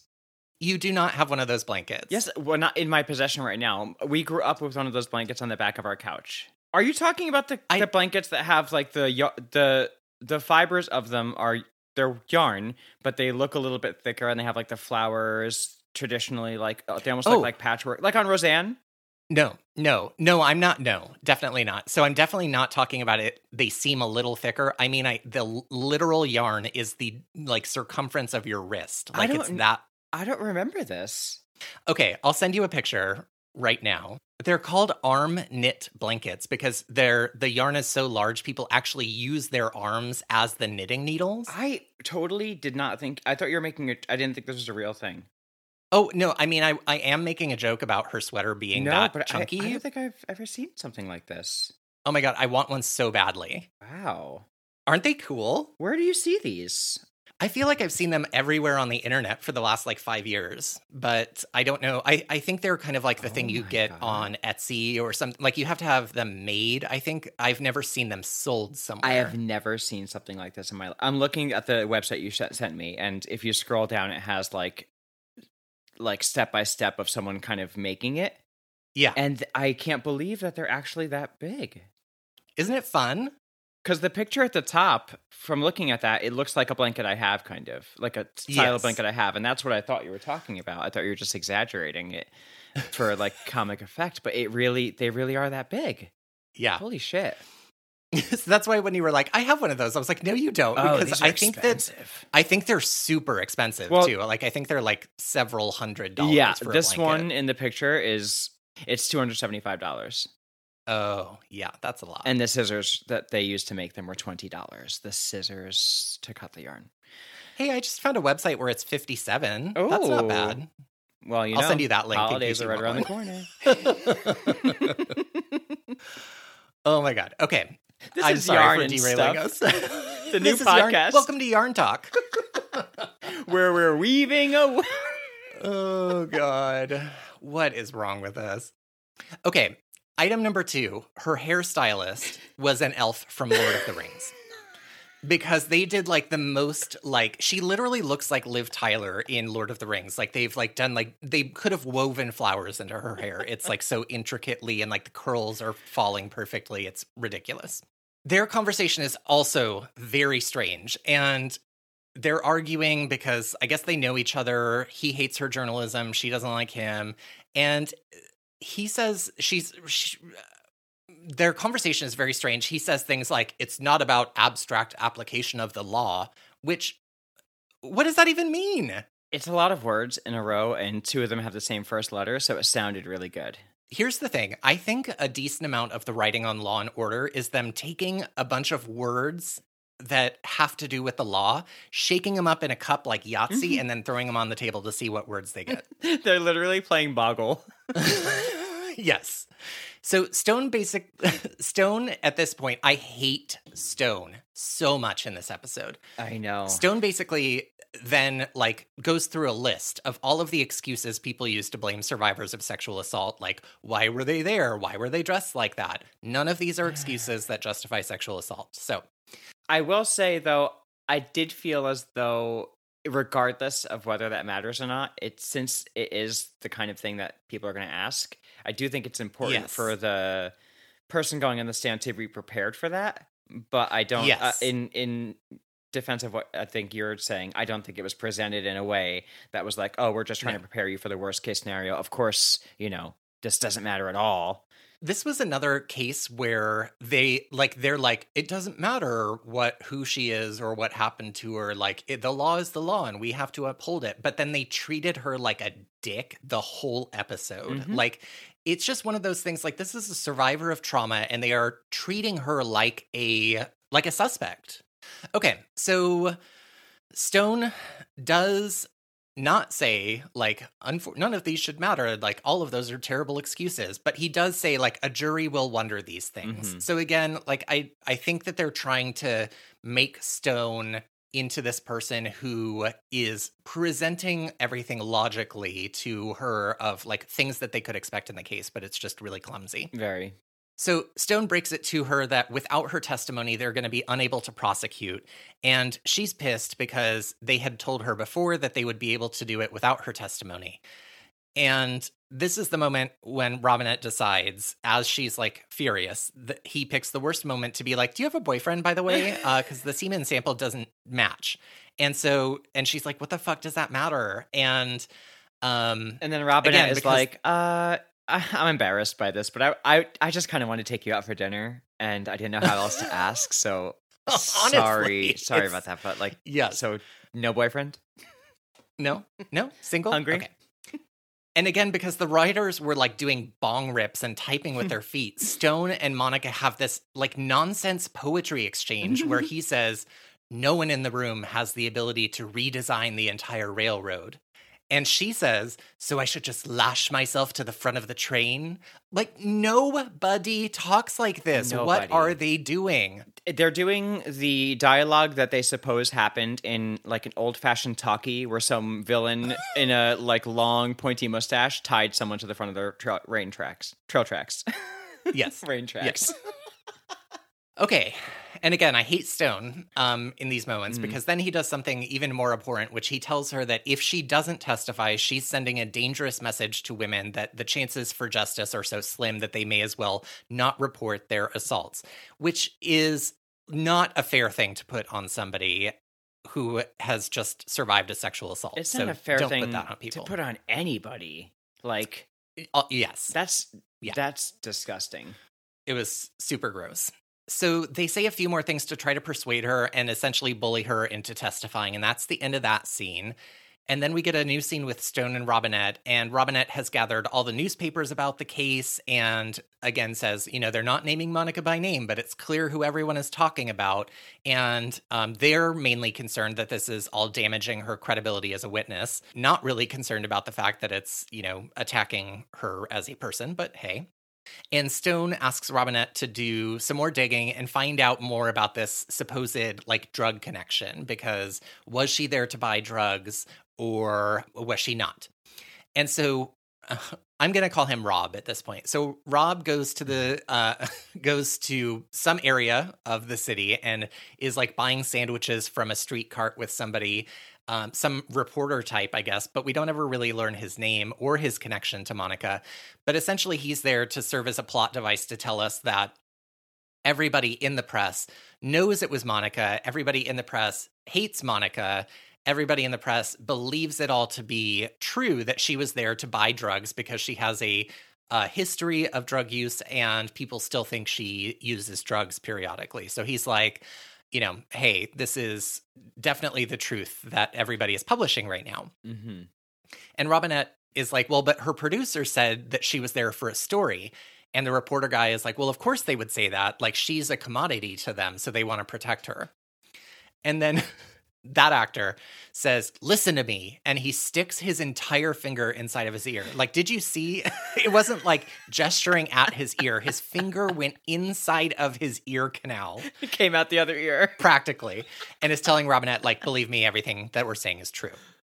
You do not have one of those blankets. Yes, well, not in my possession right now. We grew up with one of those blankets on the back of our couch. Are you talking about the, I, the blankets that have like the the the fibers of them are they're yarn, but they look a little bit thicker and they have like the flowers traditionally like uh, they almost oh. look like patchwork, like on Roseanne. No, no, no, I'm not. No, definitely not. So I'm definitely not talking about it. They seem a little thicker. I mean, I the literal yarn is the like circumference of your wrist. Like it's that. I don't remember this. Okay, I'll send you a picture right now. They're called arm knit blankets because they're the yarn is so large people actually use their arms as the knitting needles. I totally did not think I thought you were making it I didn't think this was a real thing. Oh no! I mean, I I am making a joke about her sweater being no, that but chunky. I, I don't think I've ever seen something like this. Oh my god, I want one so badly. Wow, aren't they cool? Where do you see these? I feel like I've seen them everywhere on the internet for the last like five years, but I don't know. I, I think they're kind of like the oh thing you get God. on Etsy or something. Like you have to have them made. I think I've never seen them sold somewhere. I have never seen something like this in my life. I'm looking at the website you sent me, and if you scroll down, it has like like step by step of someone kind of making it. Yeah. And I can't believe that they're actually that big. Isn't it fun? Because the picture at the top, from looking at that, it looks like a blanket I have, kind of like a style yes. of blanket I have, and that's what I thought you were talking about. I thought you were just exaggerating it for like [laughs] comic effect, but it really, they really are that big. Yeah. Holy shit. [laughs] so that's why when you were like, I have one of those, I was like, no, you don't. Oh, because I think expensive. that I think they're super expensive well, too. Like I think they're like several hundred dollars. Yeah, this one in the picture is it's two hundred seventy five dollars. Oh, yeah, that's a lot. And the scissors that they used to make them were twenty dollars. The scissors to cut the yarn. Hey, I just found a website where it's fifty seven. Oh, that's not bad. Well, you I'll know, send you that link. Holidays are right around one. the corner. [laughs] [laughs] oh my god. Okay, this I'm is sorry yarn for derailing us. [laughs] the new podcast. Yarn. Welcome to Yarn Talk, where we're weaving a. oh God, what is wrong with us? Okay, Item number two her hairstylist was an elf from Lord of the Rings. Because they did like the most like she literally looks like Liv Tyler in Lord of the Rings. Like they've like done like they could have woven flowers into her hair. It's like so intricately and like the curls are falling perfectly. It's ridiculous. Their conversation is also very strange and they're arguing because I guess they know each other. He hates her journalism, she doesn't like him, and he says she's she, their conversation is very strange. He says things like, it's not about abstract application of the law, which, what does that even mean? It's a lot of words in a row, and two of them have the same first letter, so it sounded really good. Here's the thing I think a decent amount of the writing on Law and Order is them taking a bunch of words that have to do with the law, shaking them up in a cup like Yahtzee, mm-hmm. and then throwing them on the table to see what words they get. [laughs] They're literally playing Boggle. [laughs] yes. So Stone basic [laughs] Stone at this point, I hate Stone so much in this episode. I know. Stone basically then like goes through a list of all of the excuses people use to blame survivors of sexual assault like why were they there? Why were they dressed like that? None of these are [sighs] excuses that justify sexual assault. So, I will say though, I did feel as though regardless of whether that matters or not, it since it is the kind of thing that people are going to ask, I do think it's important Yes. for the person going on the stand to be prepared for that. But I don't. Uh, Yes. in in defense of what I think you're saying, I don't think it was presented in a way that was like, oh, we're just trying No. to prepare you for the worst case scenario. Of course, you know this doesn't matter at all. This was another case where they like they're like it doesn't matter what who she is or what happened to her like it, the law is the law and we have to uphold it. But then they treated her like a dick the whole episode. Mhm. like it's just one of those things like this is a survivor of trauma and they are treating her like a like a suspect. Okay so stone does not say like unfor- none of these should matter like all of those are terrible excuses but he does say like a jury will wonder these things Mhm. so again like i i think that they're trying to make stone into this person who is presenting everything logically to her of like things that they could expect in the case but it's just really clumsy Very. So Stone breaks it to her that without her testimony, they're going to be unable to prosecute. And she's pissed because they had told her before that they would be able to do it without her testimony. And this is the moment when Robinette decides, as she's like furious, that he picks the worst moment to be like, Do you have a boyfriend, by the way? [laughs] Because the semen sample doesn't match. And so, and she's like, What the fuck does that matter? And, um, And then Robinette Again, is because- like, uh, I, I'm embarrassed by this, but I, I, I just kind of want to take you out for dinner, and I didn't know how else to [laughs] ask. So [laughs] sorry, sorry about that. But like, yeah. so no boyfriend. No, no, single, Hungry? Okay. And again, because the writers were like doing bong rips and typing with [laughs] their feet, Stone and Monica have this like nonsense poetry exchange where he says, No one in the room has the ability to redesign the entire railroad. And she says, So I should just lash myself to the front of the train? Like, nobody talks like this. What are they doing? They're doing the dialogue that they suppose happened in like an old-fashioned talkie, where some villain in a like long pointy mustache tied someone to the front of their tra- rain tracks, trail tracks, Yes. [laughs] rain tracks. Okay. And again, I hate Stone um, in these moments Mhm. because then he does something even more abhorrent, which he tells her that if she doesn't testify, she's sending a dangerous message to women that the chances for justice are so slim that they may as well not report their assaults, which is not a fair thing to put on somebody who has just survived a sexual assault. It's so not a fair thing put that on to put on anybody. Like Uh, yes. that's Yeah. that's disgusting. It was super gross. So they say a few more things to try to persuade her and essentially bully her into testifying. And that's the end of that scene. And then we get a new scene with Stone and Robinette. And Robinette has gathered all the newspapers about the case and again says, you know, they're not naming Monica by name, but it's clear who everyone is talking about. And um, they're mainly concerned that this is all damaging her credibility as a witness, not really concerned about the fact that it's, you know, attacking her as a person, but hey. And Stone asks Robinette to do some more digging and find out more about this supposed like drug connection because was she there to buy drugs or was she not? And so uh, I'm gonna call him Rob at this point. So Rob goes to the uh, [laughs] goes to some area of the city and is like buying sandwiches from a street cart with somebody, um, some reporter type, I guess. But we don't ever really learn his name or his connection to Monica. But essentially, he's there to serve as a plot device to tell us that everybody in the press knows it was Monica. Everybody in the press hates Monica everybody in the press believes it all to be true that she was there to buy drugs because she has a, a history of drug use and people still think she uses drugs periodically. So he's like, you know, hey, this is definitely the truth that everybody is publishing right now. Mm-hmm. And Robinette is like, well, but her producer said that she was there for a story. And the reporter guy is like, well, of course they would say that. Like, she's a commodity to them, so they want to protect her. And then [laughs] that actor says, Listen to me. And he sticks his entire finger inside of his ear. Like, did you see? [laughs] it wasn't like gesturing at his ear. His finger went inside of his ear canal. [laughs] It came out the other ear. Practically. And is telling Robinette, like, believe me, everything that we're saying is true.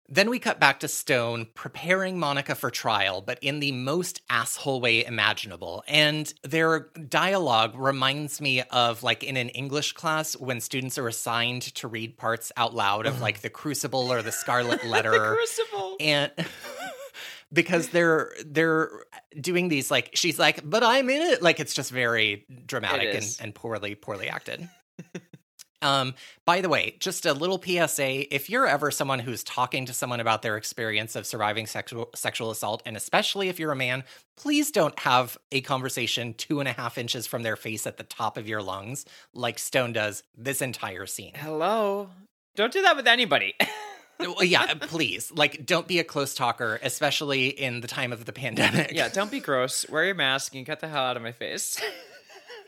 Then we cut back to Stone preparing Monica for trial, but in the most asshole way imaginable. And their dialogue reminds me of like in an English class when students are assigned to read parts out loud of like The Crucible or The Scarlet [laughs] Letter. the Crucible. And [laughs] because they're they're doing these like she's like, but I'm in it. Like it's just very dramatic and, and poorly, poorly acted. [laughs] Um, by the way, just a little PSA if you're ever someone who's talking to someone about their experience of surviving sexual sexual assault, and especially if you're a man, please don't have a conversation two and a half inches from their face at the top of your lungs, like Stone does this entire scene. Hello. Don't do that with anybody. [laughs] yeah, please. Like, don't be a close talker, especially in the time of the [laughs] pandemic. Yeah, don't be gross. Wear your mask and get the hell out of my face [laughs]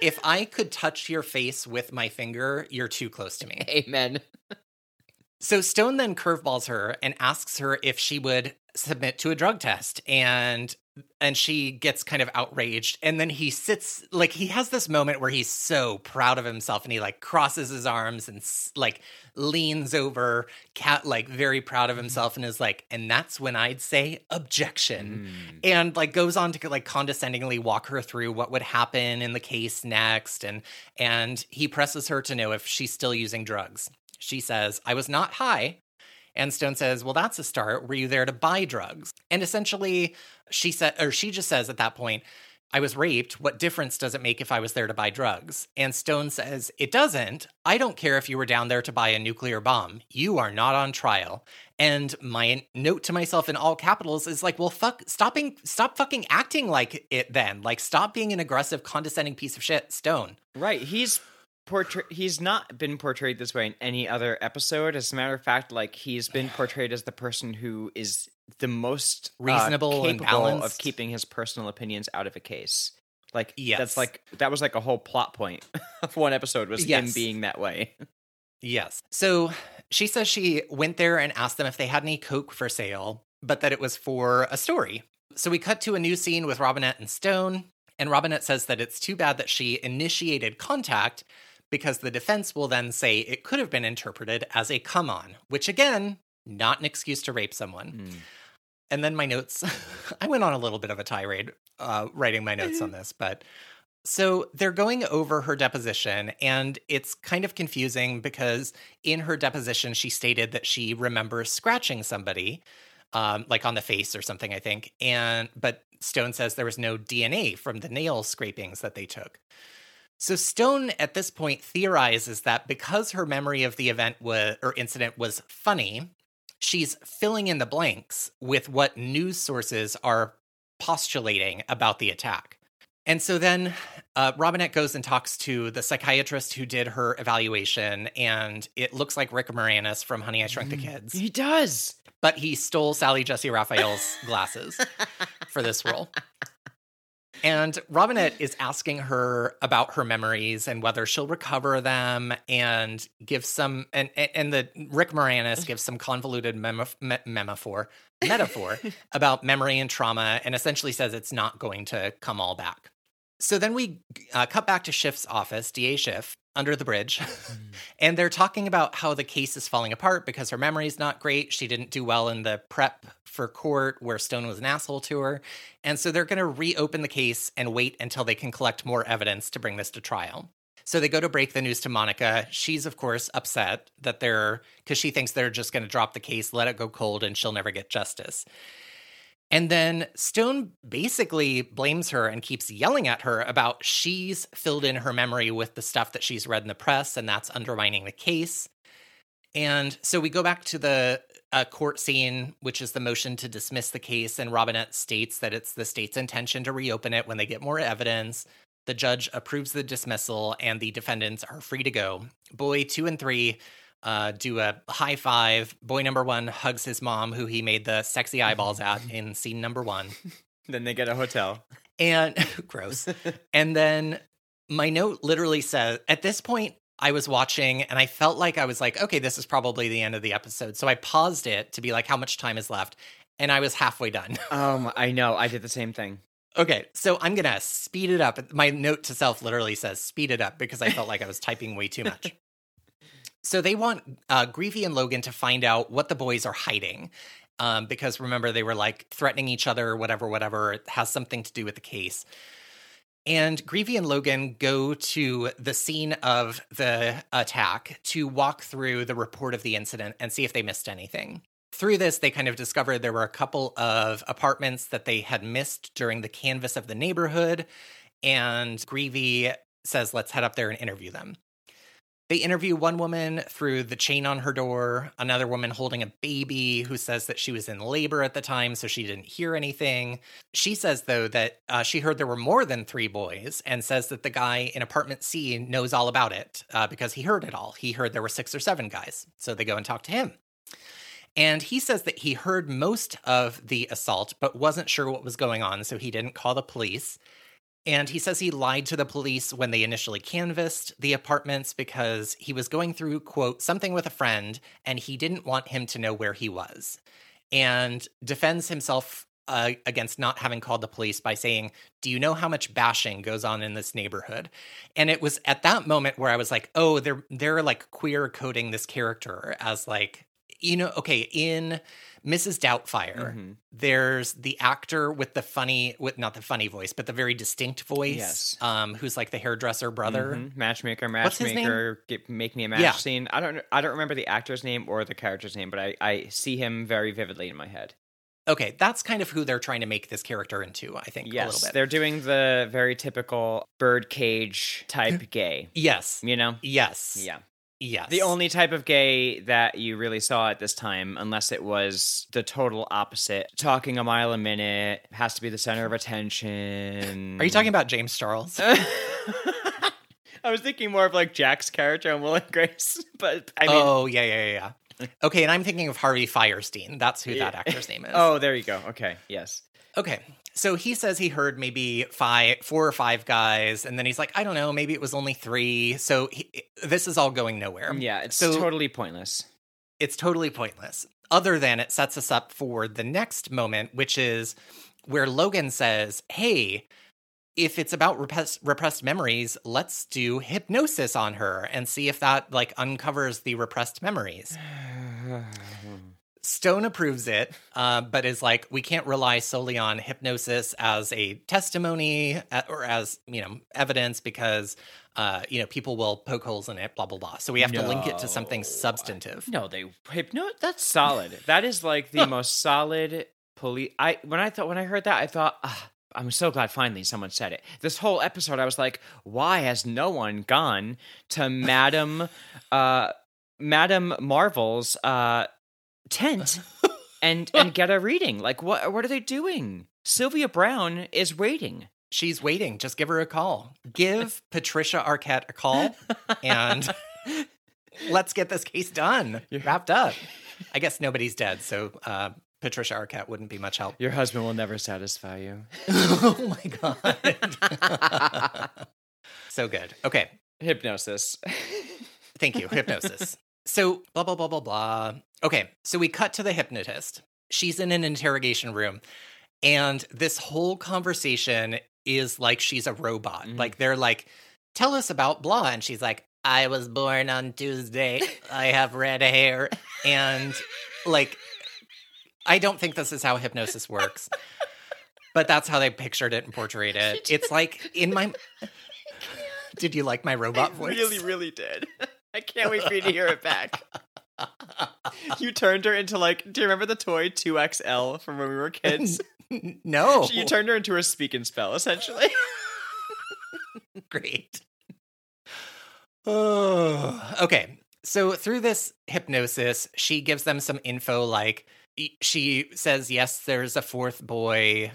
if I could touch your face with my finger, you're too close to me. [laughs] Amen. so Stone then curveballs her and asks her if she would submit to a drug test and and she gets kind of outraged. And then he sits like he has this moment where he's so proud of himself and he like crosses his arms and like leans over cat like very proud of himself and is like and that's when i'd say objection. Mm. and like goes on to like condescendingly walk her through what would happen in the case next. And and he presses her to know if she's still using drugs. She says i was not high and Stone says, Well, that's a start. Were you there to buy drugs? And essentially, she said, or she just says at that point, I was raped. What difference does it make if I was there to buy drugs? And Stone says, It doesn't. I don't care if you were down there to buy a nuclear bomb. You are not on trial. And my note to myself in all capitals is like, well, fuck, stopping, stop fucking acting like it then. Like, stop being an aggressive, condescending piece of shit, Stone. Right. He's he's not been portrayed this way in any other episode. As a matter of fact, like he's been portrayed as the person who is the most uh, reasonable uh, and balanced of keeping his personal opinions out of a case. Like yes. that's like that was like a whole plot point of one episode was yes. him being that way. yes. So she says she went there and asked them if they had any coke for sale, but that it was for a story. So we cut to a new scene with Robinette and Stone, and Robinette says that it's too bad that she initiated contact because the defense will then say it could have been interpreted as a come on, which again, not an excuse to rape someone. Mm. And then my notes, [laughs] I went on a little bit of a tirade uh, writing my notes on this, but so they're going over her deposition, and it's kind of confusing because in her deposition, she stated that she remembers scratching somebody, um, like on the face or something, I think. And but Stone says there was no DNA from the nail scrapings that they took. So Stone at this point theorizes that because her memory of the event was, or incident was funny, she's filling in the blanks with what news sources are postulating about the attack. And so then uh, Robinette goes and talks to the psychiatrist who did her evaluation, and it looks like Rick Moranis from Honey, I Shrunk the mm, Kids. He does. But he stole Sally Jessy Raphael's glasses [laughs] for this role. And Robinette is asking her about her memories and whether she'll recover them and give some and and the Rick Moranis gives some convoluted memo, me, metaphor metaphor [laughs] about memory and trauma and essentially says it's not going to come all back. So then we uh, cut back to Schiff's office, DA Schiff, under the bridge. [laughs] and they're talking about how the case is falling apart because her memory's not great. She didn't do well in the prep for court where Stone was an asshole to her. And so they're going to reopen the case and wait until they can collect more evidence to bring this to trial. So they go to break the news to Monica. She's, of course, upset that they're, because she thinks they're just going to drop the case, let it go cold, and she'll never get justice. And then Stone basically blames her and keeps yelling at her about she's filled in her memory with the stuff that she's read in the press, and that's undermining the case. And so we go back to the uh, court scene, which is the motion to dismiss the case. And Robinette states that it's the state's intention to reopen it when they get more evidence. The judge approves the dismissal, and the defendants are free to go. Boy two and three uh, do a high five. Boy number one hugs his mom, who he made the sexy eyeballs at [laughs] in scene number one. then they get a hotel. And [laughs] gross. [laughs] and then my note literally says at this point, I was watching and I felt like I was like, okay, this is probably the end of the episode. So I paused it to be like, how much time is left? And I was halfway done. Um, I know. I did the same thing. Okay, so I'm gonna speed it up. My note to self literally says speed it up because I felt like I was typing way too much. So they want uh, and Logan to find out what the boys are hiding. Um, because remember, they were like threatening each other, whatever, whatever. It has something to do with the case. And Greevey and Logan go to the scene of the attack to walk through the report of the incident and see if they missed anything. Through this, they kind of discovered there were a couple of apartments that they had missed during the canvas of the neighborhood. And Greevey says, let's head up there and interview them. They interview one woman through the chain on her door, another woman holding a baby who says that she was in labor at the time, so she didn't hear anything. She says, though, that uh, she heard there were more than three boys and says that the guy in apartment C knows all about it uh, because he heard it all. He heard there were six or seven guys. So they go and talk to him. And he says that he heard most of the assault, but wasn't sure what was going on, so he didn't call the police. And he says he lied to the police when they initially canvassed the apartments because he was going through, quote, something with a friend and he didn't want him to know where he was. And defends himself uh, against not having called the police by saying, Do you know how much bashing goes on in this neighborhood? And it was at that moment where I was like, Oh, they're they're like queer coding this character as like, you know, okay, in Mrs. Doubtfire, mm-hmm. there's the actor with the funny, with not the funny voice, but the very distinct voice, yes. um, who's like the hairdresser brother, mm-hmm. matchmaker, matchmaker, get, make me a match yeah. scene. I don't, I don't remember the actor's name or the character's name, but I, I see him very vividly in my head. Okay, that's kind of who they're trying to make this character into, I think. Yes, they're doing the very typical birdcage type [gasps] gay. yes. You know? Yes. Yeah. Yes. The only type of gay that you really saw at this time, unless it was the total opposite, talking a mile a minute, has to be the center of attention. Are you talking about James Charles? [laughs] I was thinking more of like Jack's character on Will and Grace, [laughs] but I mean, oh yeah, yeah, yeah. Okay, and I'm thinking of Harvey Fierstein. That's who that actor's name is. [laughs] Oh, there you go. Okay, yes. Okay, so he says he heard maybe five, four or five guys, and then he's like, I don't know, maybe it was only three. So he, this is all going nowhere. Yeah, it's so totally pointless. It's totally pointless. Other than it sets us up for the next moment, which is where Logan says, Hey, if it's about repressed, repressed memories, let's do hypnosis on her and see if that like uncovers the repressed memories. [sighs] [sighs] [sighs] Hmm. Stone approves it, uh, but is like, we can't rely solely on hypnosis as a testimony uh, or as you know evidence because uh, you know people will poke holes in it, blah blah blah. So we have no. to link it to something substantive. No, they hypno. That's solid. that is like the most solid police. I when I thought when I heard that, I thought. Ah, I'm so glad finally someone said it. This whole episode, I was like, why has no one gone to Madam, [laughs] uh, Madam Marvel's uh, tent [laughs] and and get a reading. Like what what are they doing? Sylvia Browne is waiting. She's waiting. Just give her a call. Give [laughs] Patricia Arquette a call and [laughs] let's get this case done. You're wrapped up. I guess nobody's dead, so uh, Patricia Arquette wouldn't be much help. Your husband will never satisfy you. oh my god. so good. Okay. Hypnosis. Thank you. Hypnosis. So, blah, blah, blah, blah, blah. Okay, so we cut to the hypnotist. She's in an interrogation room. And this whole conversation is like she's a robot. Mhm. Like they're like, tell us about blah. And she's like, I was born on Tuesday. [laughs] I have red hair. And like, I don't think this is how hypnosis works. But that's how they pictured it and portrayed it. It's like in my. [laughs] Did you like my robot I voice? really, really did. I can't wait for you to hear it back. [laughs] You turned her into like, do you remember the toy 2XL from when we were kids? no. You turned her into a speak and spell, essentially. [laughs] Great. Oh, [sighs] okay. So through this hypnosis, she gives them some info like she says yes there's a fourth boy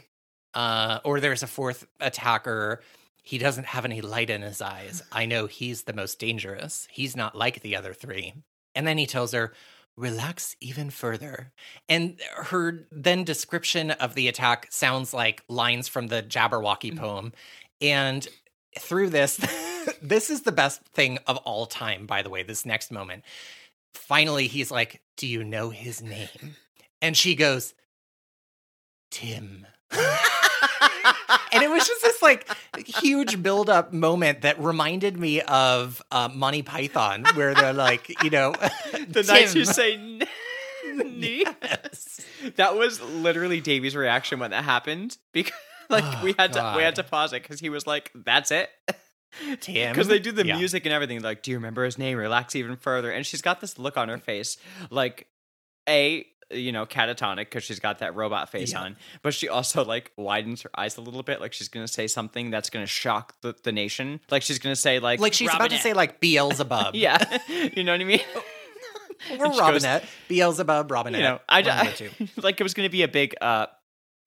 uh or there's a fourth attacker. He doesn't have any light in his eyes. I know he's the most dangerous. He's not like the other three. And then he tells her relax even further. And her then description of the attack sounds like lines from the Jabberwocky mm-hmm. poem. And through this, [laughs] this is the best thing of all time, by the way, this next moment. Finally, he's like, Do you know his name? And she goes, Tim. [laughs] and it was just this like huge build up moment that reminded me of uh, Monty Python, where they're like, you know, [laughs] the knights you say n-. [laughs] Yes. That was literally Davey's reaction when that happened because [laughs] like Oh, we had to we had to pause it because he was like, "That's it." Tim. Because they do the Yeah. music and everything. Like, do you remember his name? Relax even further. And she's got this look on her face, like a you know catatonic because she's got that robot face Yeah. on, but she also like widens her eyes a little bit, like she's gonna say something that's gonna shock the, the nation. Like she's gonna say like Like she's about to say like Beelzebub. [laughs] yeah, [laughs] you know what I mean. [laughs] And she goes- Robinette. Beelzebub, Robinette. you know, I, one of the I like it was gonna be a big uh,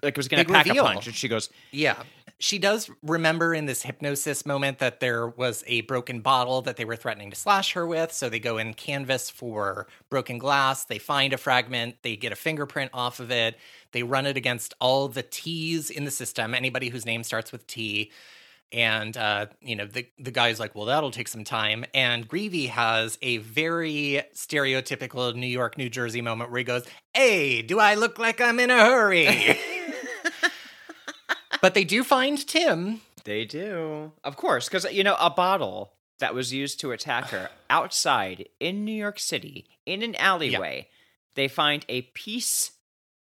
like it was gonna Big pack reveal. a punch, and she goes, Yeah. She does remember in this hypnosis moment that there was a broken bottle that they were threatening to slash her with. So they go and canvas for broken glass. They find a fragment. They get a fingerprint off of it. They run it against all the T's in the system, anybody whose name starts with T. And, uh, you know, the, the guy's like, well, that'll take some time. And Greevey has a very stereotypical New York, New Jersey moment where he goes, Hey, do I look like I'm in a hurry? [laughs] but they do find Tim. They do. Of course, because, you know, a bottle that was used to attack her [sighs] outside in New York City in an alleyway, they find a piece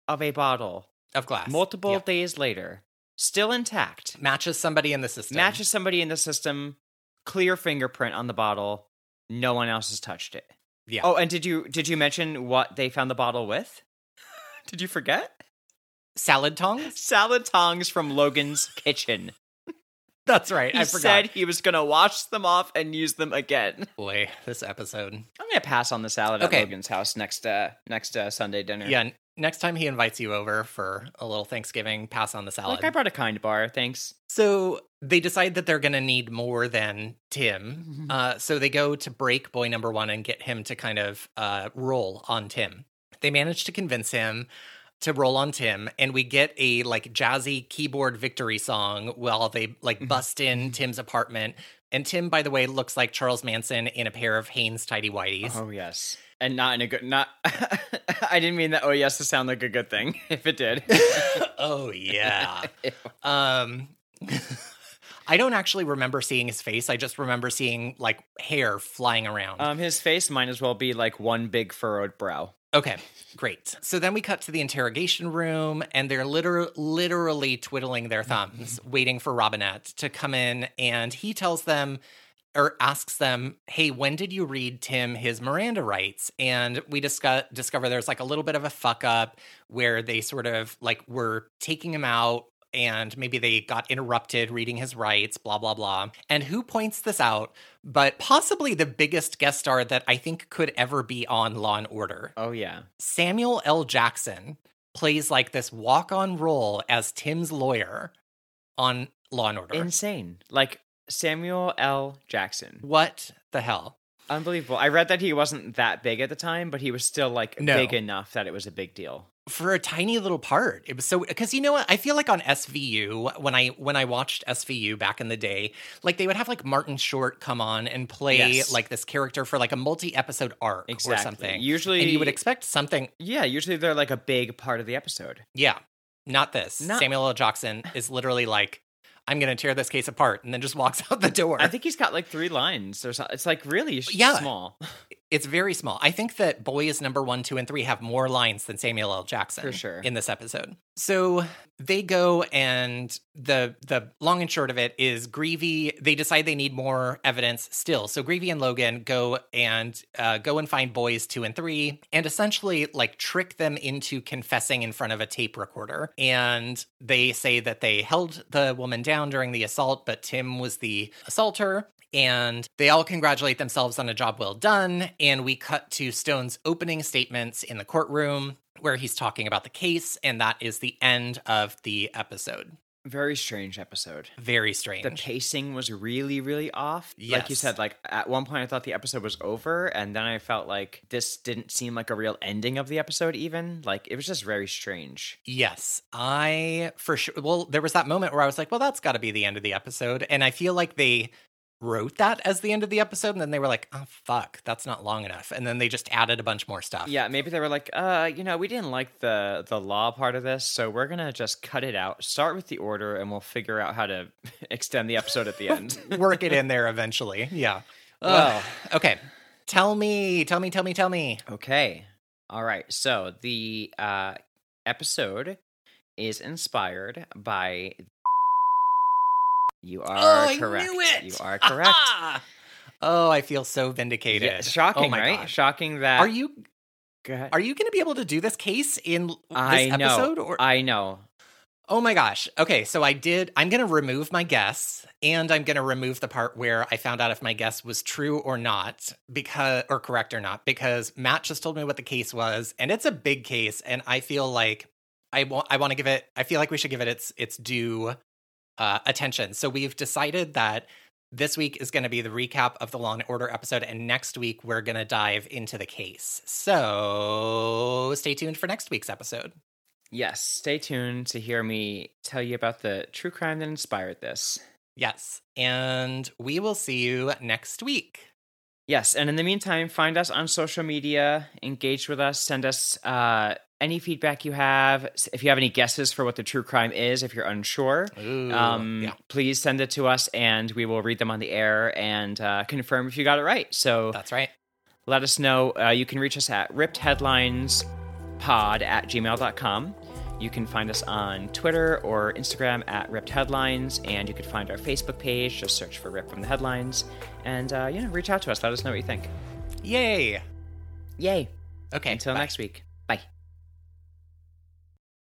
of a bottle of glass. multiple Yeah. days later, still intact, matches somebody in the system. matches somebody in the system, clear fingerprint on the bottle. No one else has touched it. Yeah. Oh, and did you did you mention what they found the bottle with? [laughs] did you forget? Salad tongs. Salad tongs from Logan's kitchen. That's right. He I forgot. said he was going to wash them off and use them again. Boy, this episode. I'm going to pass on the salad Okay. at Logan's house next uh next uh, Sunday dinner. Yeah. Next time he invites you over for a little Thanksgiving, pass on the salad. Like I brought a kind bar, thanks. So they decide that they're going to need more than Tim. Mm-hmm. Uh, so they go to break boy number one and get him to kind of uh, roll on Tim. They manage to convince him to roll on Tim, and we get a like jazzy keyboard victory song while they like Mm-hmm. bust in Tim's apartment. And Tim, by the way, looks like Charles Manson in a pair of Hanes tidy whities. Oh yes. And not in a good not [laughs] I didn't mean that oh yes to sound like a good thing [laughs] if it did. [laughs] oh yeah. Um I don't actually remember seeing his face. I just remember seeing like hair flying around. um his face might as well be like one big furrowed brow. Okay, great. So then we cut to the interrogation room and they're liter- literally twiddling their thumbs, mm-hmm. waiting for Robinette to come in. And he tells them or asks them, Hey, when did you read Tim his Miranda rights? And we discuss- discover there's like a little bit of a fuck up where they sort of like were taking him out and maybe they got interrupted reading his rights, blah, blah, blah. And who points this out? But possibly the biggest guest star that I think could ever be on Law and Order. Oh yeah. Samuel L. Jackson plays like this walk on role as Tim's lawyer on Law and Order. Insane. Like Samuel L. Jackson. what the hell? Unbelievable. I read that he wasn't that big at the time, but he was still like No. big enough that it was a big deal. For a tiny little part. It was so because you know what? I feel like on SVU, when I when I watched SVU back in the day, like they would have like Martin Short come on and play Yes. like this character for like a multi-episode arc Exactly. or something. Usually and you would expect something Yeah, usually they're like a big part of the episode. Yeah, not this. Not- Samuel L. Jackson [laughs] is literally like I'm going to tear this case apart, and then just walks [laughs] out the door. I think he's got like three lines or something. It's like really Yeah. small. [laughs] it's very small. I think that boys number one, two, and three have more lines than Samuel L. Jackson For sure. in this episode. So they go and the the long and short of it is Greevey. They decide they need more evidence still. So Greevey and Logan go and uh, go and find boys two and three, and essentially like trick them into confessing in front of a tape recorder. And they say that they held the woman down during the assault, but Tim was the assaulter and they all congratulate themselves on a job well done. And we cut to Stone's opening statements in the courtroom where he's talking about the case, and that is the end of the episode. Very strange episode. Very strange. The pacing was really, really off. Yes. Like you said, like at one point I thought the episode was over, and then I felt like this didn't seem like a real ending of the episode, even. Like it was just very strange. Yes, I for sure. Well, there was that moment where I was like, well, that's got to be the end of the episode. And I feel like they wrote that as the end of the episode. And then they were like, oh, fuck, that's not long enough. And then they just added a bunch more stuff. Yeah, maybe they were like, uh, you know, we didn't like the the law part of this, so we're gonna just cut it out. Start with the order, and we'll figure out how to [laughs] extend the episode at the end. [laughs] Work it in there eventually. Yeah. Well. Okay. Tell me, tell me, tell me, tell me. Okay. All right. So the uh, episode is inspired by. You oh, are oh, correct. You are correct. [laughs] oh, I feel so vindicated. Yeah, shocking, oh right? God. Shocking that. Are you are you going to be able to do this case in this I know. episode? Or I know. oh my gosh. Okay, so I did. I'm going to remove my guess, and I'm going to remove the part where I found out if my guess was true or not, because or correct or not, because Matt just told me what the case was, and it's a big case, and I feel like I want I want to give it. I feel like we should give it its its due uh, attention. So we've decided that this week is going to be the recap of the Law and Order episode, and next week we're going to dive into the case. So stay tuned for next week's episode. Yes. Stay tuned to hear me tell you about the true crime that inspired this. Yes, and we will see you next week. Yes, and in the meantime, find us on social media, engage with us, send us uh, any feedback you have. If you have any guesses for what the true crime is, if you're unsure, Ooh, um, yeah, please send it to us and we will read them on the air and uh, confirm if you got it right. So that's right. let us know. Uh, you can reach us at rippedheadlinespod at gmail.com. You can find us on Twitter or Instagram at Ripped Headlines, and you can find our Facebook page. Just search for Rip from the Headlines, and uh, you know, reach out to us. Let us know what you think. Yay. Yay! Okay. Until bye. next week.